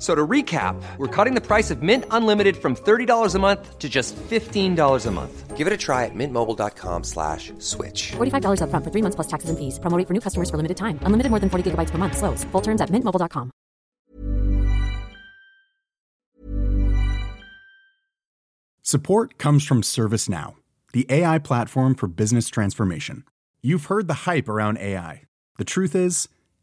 F- So to recap, we're cutting the price of Mint Unlimited from $30 a month to just $15 a month. Give it a try at mintmobile.com slash switch. $45 upfront for three months plus taxes and fees. Promo rate for new customers for limited time. Unlimited more than 40 gigabytes per month. Slows. Full terms at mintmobile.com. Support comes from ServiceNow, the AI platform for business transformation. You've heard the hype around AI. The truth is,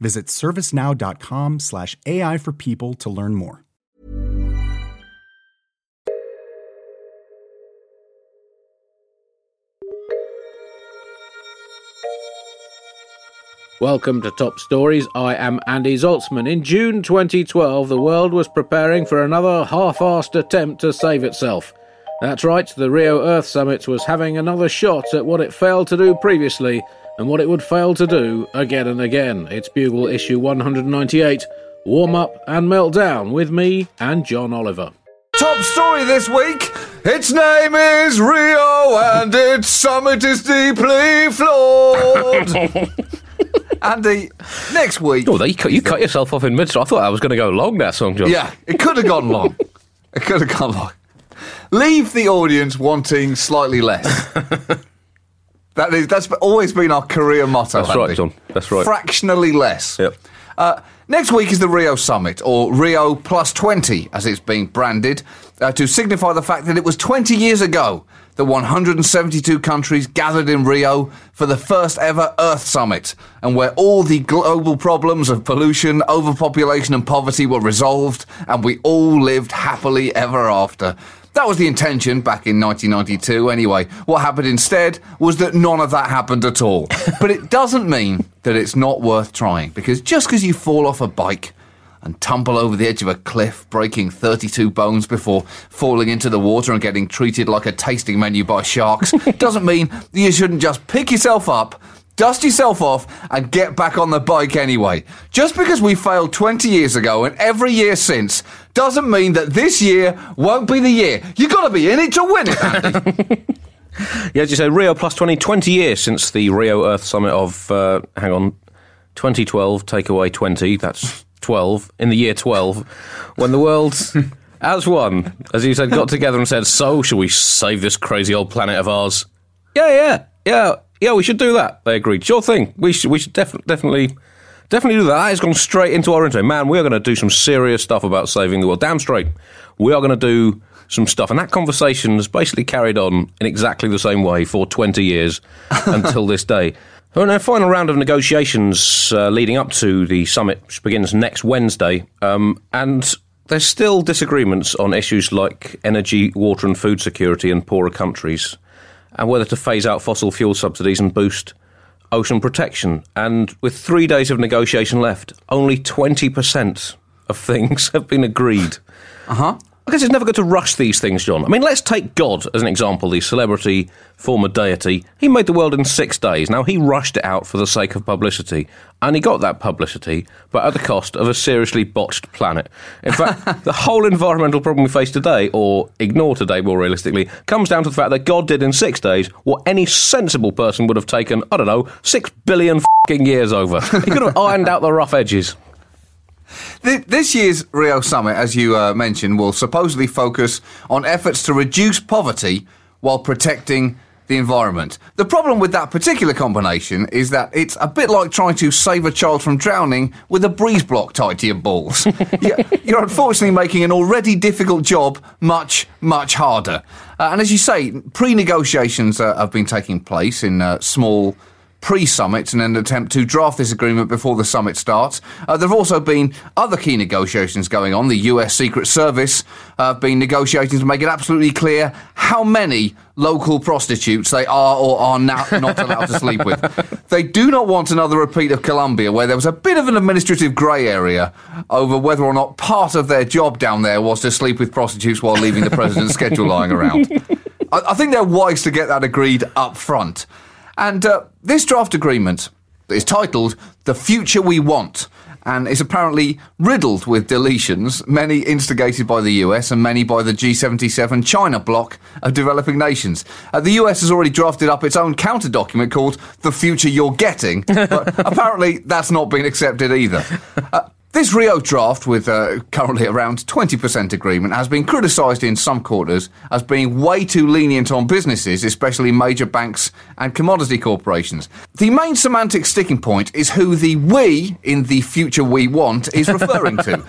Visit servicenow.com slash AI for people to learn more. Welcome to Top Stories. I am Andy Zaltzman. In June 2012, the world was preparing for another half assed attempt to save itself. That's right, the Rio Earth Summit was having another shot at what it failed to do previously and what it would fail to do again and again. It's Bugle issue 198 Warm Up and Meltdown with me and John Oliver. Top story this week. Its name is Rio, and its summit is deeply flawed. Andy, next week. Oh, you cut, you cut yourself off in mid. I thought I was going to go long that song, John. Yeah, it could have gone long. It could have gone long. Leave the audience wanting slightly less. that is, that's always been our career motto. That's right, Andy. John. That's right. Fractionally less. Yep. Uh, next week is the Rio Summit, or Rio Plus 20, as it's being branded, uh, to signify the fact that it was 20 years ago that 172 countries gathered in Rio for the first ever Earth Summit, and where all the global problems of pollution, overpopulation, and poverty were resolved, and we all lived happily ever after. That was the intention back in 1992 anyway. What happened instead was that none of that happened at all. but it doesn't mean that it's not worth trying, because just because you fall off a bike and tumble over the edge of a cliff, breaking 32 bones before falling into the water and getting treated like a tasting menu by sharks, doesn't mean that you shouldn't just pick yourself up, dust yourself off, and get back on the bike anyway. Just because we failed 20 years ago and every year since doesn't mean that this year won't be the year. You've got to be in it to win it. Yeah, as you say, Rio plus 20, 20 years since the Rio Earth Summit of, uh, hang on, 2012, take away 20, that's 12, in the year 12, when the world, as one, as you said, got together and said, so, shall we save this crazy old planet of ours? Yeah, yeah, yeah, yeah, we should do that. They agreed. Sure thing. We should, we should defi- definitely, definitely do that. That has gone straight into our intro. Man, we are going to do some serious stuff about saving the world. Damn straight. We are going to do some stuff. And that conversation has basically carried on in exactly the same way for 20 years until this day. And a final round of negotiations uh, leading up to the summit, which begins next Wednesday. Um, and there's still disagreements on issues like energy, water, and food security in poorer countries, and whether to phase out fossil fuel subsidies and boost ocean protection. And with three days of negotiation left, only 20% of things have been agreed. Uh huh. I guess it's never good to rush these things, John. I mean, let's take God as an example, the celebrity, former deity. He made the world in six days. Now, he rushed it out for the sake of publicity. And he got that publicity, but at the cost of a seriously botched planet. In fact, the whole environmental problem we face today, or ignore today more realistically, comes down to the fact that God did in six days what any sensible person would have taken, I don't know, six billion fing years over. He could have ironed out the rough edges. This year's Rio Summit, as you uh, mentioned, will supposedly focus on efforts to reduce poverty while protecting the environment. The problem with that particular combination is that it's a bit like trying to save a child from drowning with a breeze block tied to your balls. You're unfortunately making an already difficult job much, much harder. Uh, and as you say, pre negotiations uh, have been taking place in uh, small pre summit in an attempt to draft this agreement before the summit starts. Uh, there have also been other key negotiations going on. The US Secret Service uh, have been negotiating to make it absolutely clear how many local prostitutes they are or are not, not allowed to sleep with. They do not want another repeat of Colombia, where there was a bit of an administrative grey area over whether or not part of their job down there was to sleep with prostitutes while leaving the president's schedule lying around. I, I think they're wise to get that agreed up front. And uh, this draft agreement is titled The Future We Want and is apparently riddled with deletions, many instigated by the US and many by the G77 China bloc of developing nations. Uh, the US has already drafted up its own counter document called The Future You're Getting, but apparently that's not been accepted either. Uh, this Rio draft, with uh, currently around 20% agreement, has been criticised in some quarters as being way too lenient on businesses, especially major banks and commodity corporations. The main semantic sticking point is who the we in the future we want is referring to.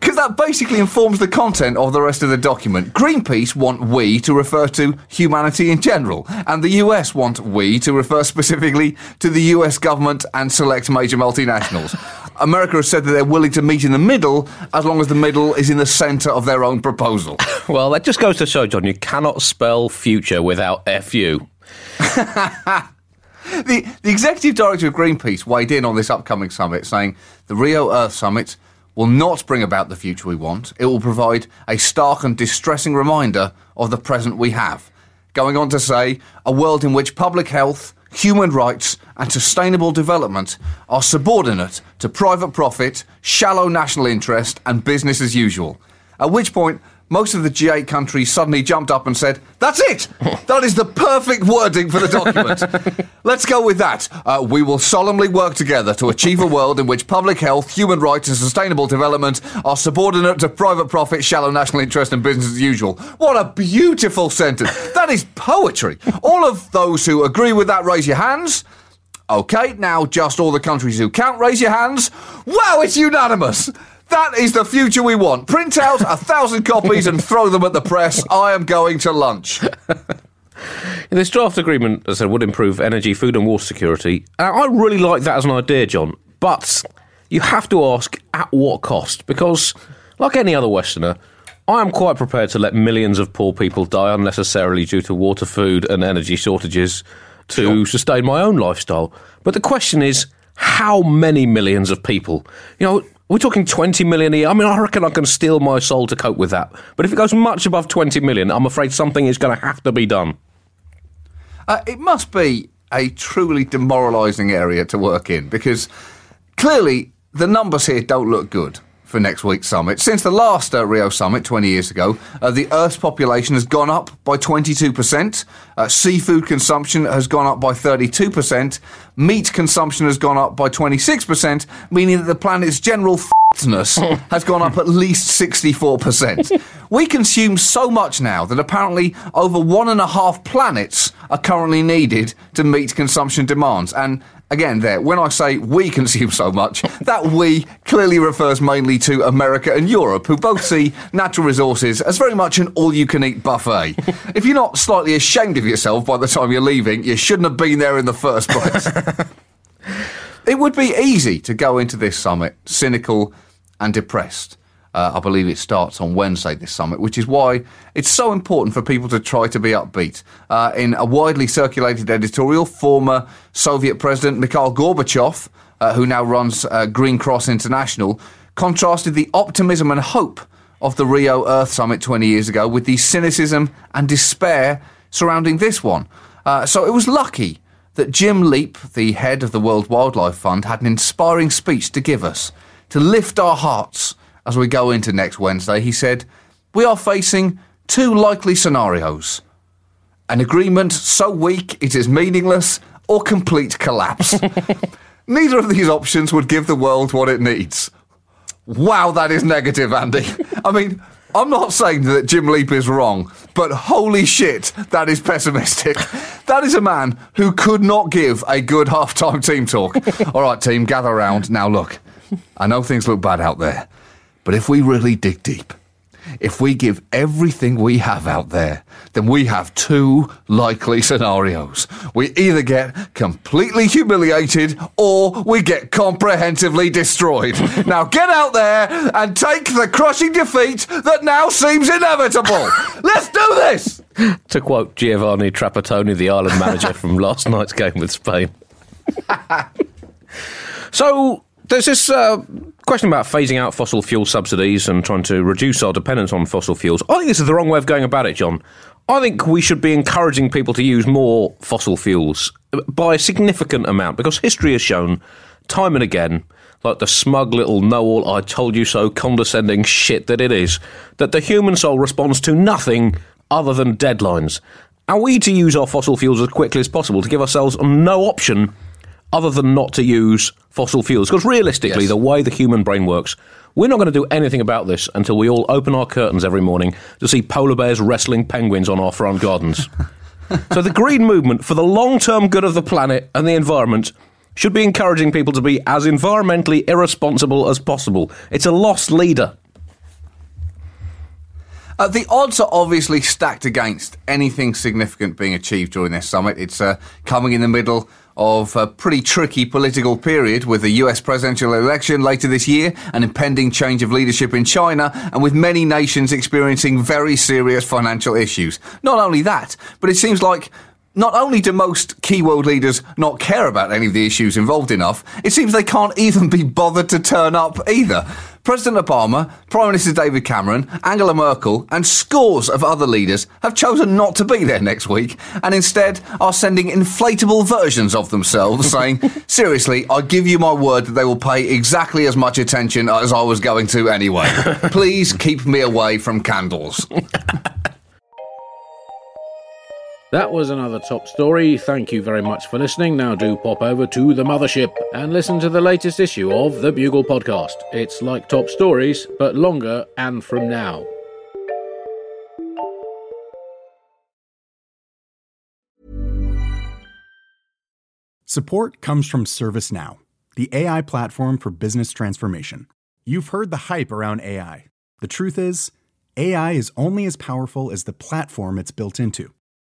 Because that basically informs the content of the rest of the document. Greenpeace want we to refer to humanity in general, and the US want we to refer specifically to the US government and select major multinationals. America has said that they're willing to meet in the middle as long as the middle is in the centre of their own proposal. well, that just goes to show, John, you cannot spell future without FU. the, the executive director of Greenpeace weighed in on this upcoming summit, saying the Rio Earth Summit will not bring about the future we want. It will provide a stark and distressing reminder of the present we have. Going on to say, a world in which public health, human rights, and sustainable development are subordinate to private profit, shallow national interest, and business as usual. At which point, most of the G8 countries suddenly jumped up and said, That's it! That is the perfect wording for the document. Let's go with that. Uh, we will solemnly work together to achieve a world in which public health, human rights, and sustainable development are subordinate to private profit, shallow national interest, and business as usual. What a beautiful sentence. That is poetry. All of those who agree with that, raise your hands. Okay, now just all the countries who can't raise your hands. Wow, it's unanimous! That is the future we want. Print out a thousand copies and throw them at the press. I am going to lunch. this draft agreement, as I said, would improve energy, food, and water security. Uh, I really like that as an idea, John. But you have to ask at what cost? Because, like any other Westerner, I am quite prepared to let millions of poor people die unnecessarily due to water, food, and energy shortages to sure. sustain my own lifestyle. But the question is, how many millions of people? You know, we're talking 20 million a year. I mean, I reckon I can steel my soul to cope with that. But if it goes much above 20 million, I'm afraid something is going to have to be done. Uh, it must be a truly demoralising area to work in because clearly the numbers here don't look good for next week's summit. Since the last uh, Rio summit 20 years ago, uh, the Earth's population has gone up by 22%, uh, seafood consumption has gone up by 32%, meat consumption has gone up by 26%, meaning that the planet's general has gone up at least 64%. we consume so much now that apparently over one and a half planets are currently needed to meet consumption demands. And again, there, when I say we consume so much, that we clearly refers mainly to America and Europe, who both see natural resources as very much an all you can eat buffet. if you're not slightly ashamed of yourself by the time you're leaving, you shouldn't have been there in the first place. it would be easy to go into this summit cynical and depressed. Uh, I believe it starts on Wednesday, this summit, which is why it's so important for people to try to be upbeat. Uh, in a widely circulated editorial, former Soviet President Mikhail Gorbachev, uh, who now runs uh, Green Cross International, contrasted the optimism and hope of the Rio Earth Summit 20 years ago with the cynicism and despair surrounding this one. Uh, so it was lucky that Jim Leape, the head of the World Wildlife Fund, had an inspiring speech to give us to lift our hearts as we go into next Wednesday. He said, We are facing two likely scenarios an agreement so weak it is meaningless, or complete collapse. Neither of these options would give the world what it needs. Wow, that is negative, Andy. I mean, I'm not saying that Jim Leape is wrong, but holy shit, that is pessimistic. That is a man who could not give a good half-time team talk. All right, team, gather round. Now look, I know things look bad out there, but if we really dig deep, if we give everything we have out there, then we have two likely scenarios. We either get completely humiliated or we get comprehensively destroyed. now get out there and take the crushing defeat that now seems inevitable. Let's do this! To quote Giovanni Trapattoni, the Ireland manager from last night's game with Spain. so there's this uh, question about phasing out fossil fuel subsidies and trying to reduce our dependence on fossil fuels. I think this is the wrong way of going about it, John. I think we should be encouraging people to use more fossil fuels by a significant amount because history has shown time and again, like the smug little know all I told you so condescending shit that it is, that the human soul responds to nothing other than deadlines. Are we to use our fossil fuels as quickly as possible to give ourselves no option other than not to use fossil fuels. Because realistically, Yes. the way the human brain works, we're not going to do anything about this until we all open our curtains every morning to see polar bears wrestling penguins on our front gardens. so the green movement, for the long term good of the planet and the environment, should be encouraging people to be as environmentally irresponsible as possible. It's a lost leader. Uh, the odds are obviously stacked against anything significant being achieved during this summit. It's uh, coming in the middle of a pretty tricky political period with the US presidential election later this year, an impending change of leadership in China, and with many nations experiencing very serious financial issues. Not only that, but it seems like not only do most key world leaders not care about any of the issues involved enough, it seems they can't even be bothered to turn up either. President Obama, Prime Minister David Cameron, Angela Merkel, and scores of other leaders have chosen not to be there next week and instead are sending inflatable versions of themselves saying, Seriously, I give you my word that they will pay exactly as much attention as I was going to anyway. Please keep me away from candles. That was another top story. Thank you very much for listening. Now do pop over to the mothership and listen to the latest issue of the Bugle podcast. It's like top stories, but longer and from now. Support comes from ServiceNow, the AI platform for business transformation. You've heard the hype around AI. The truth is, AI is only as powerful as the platform it's built into.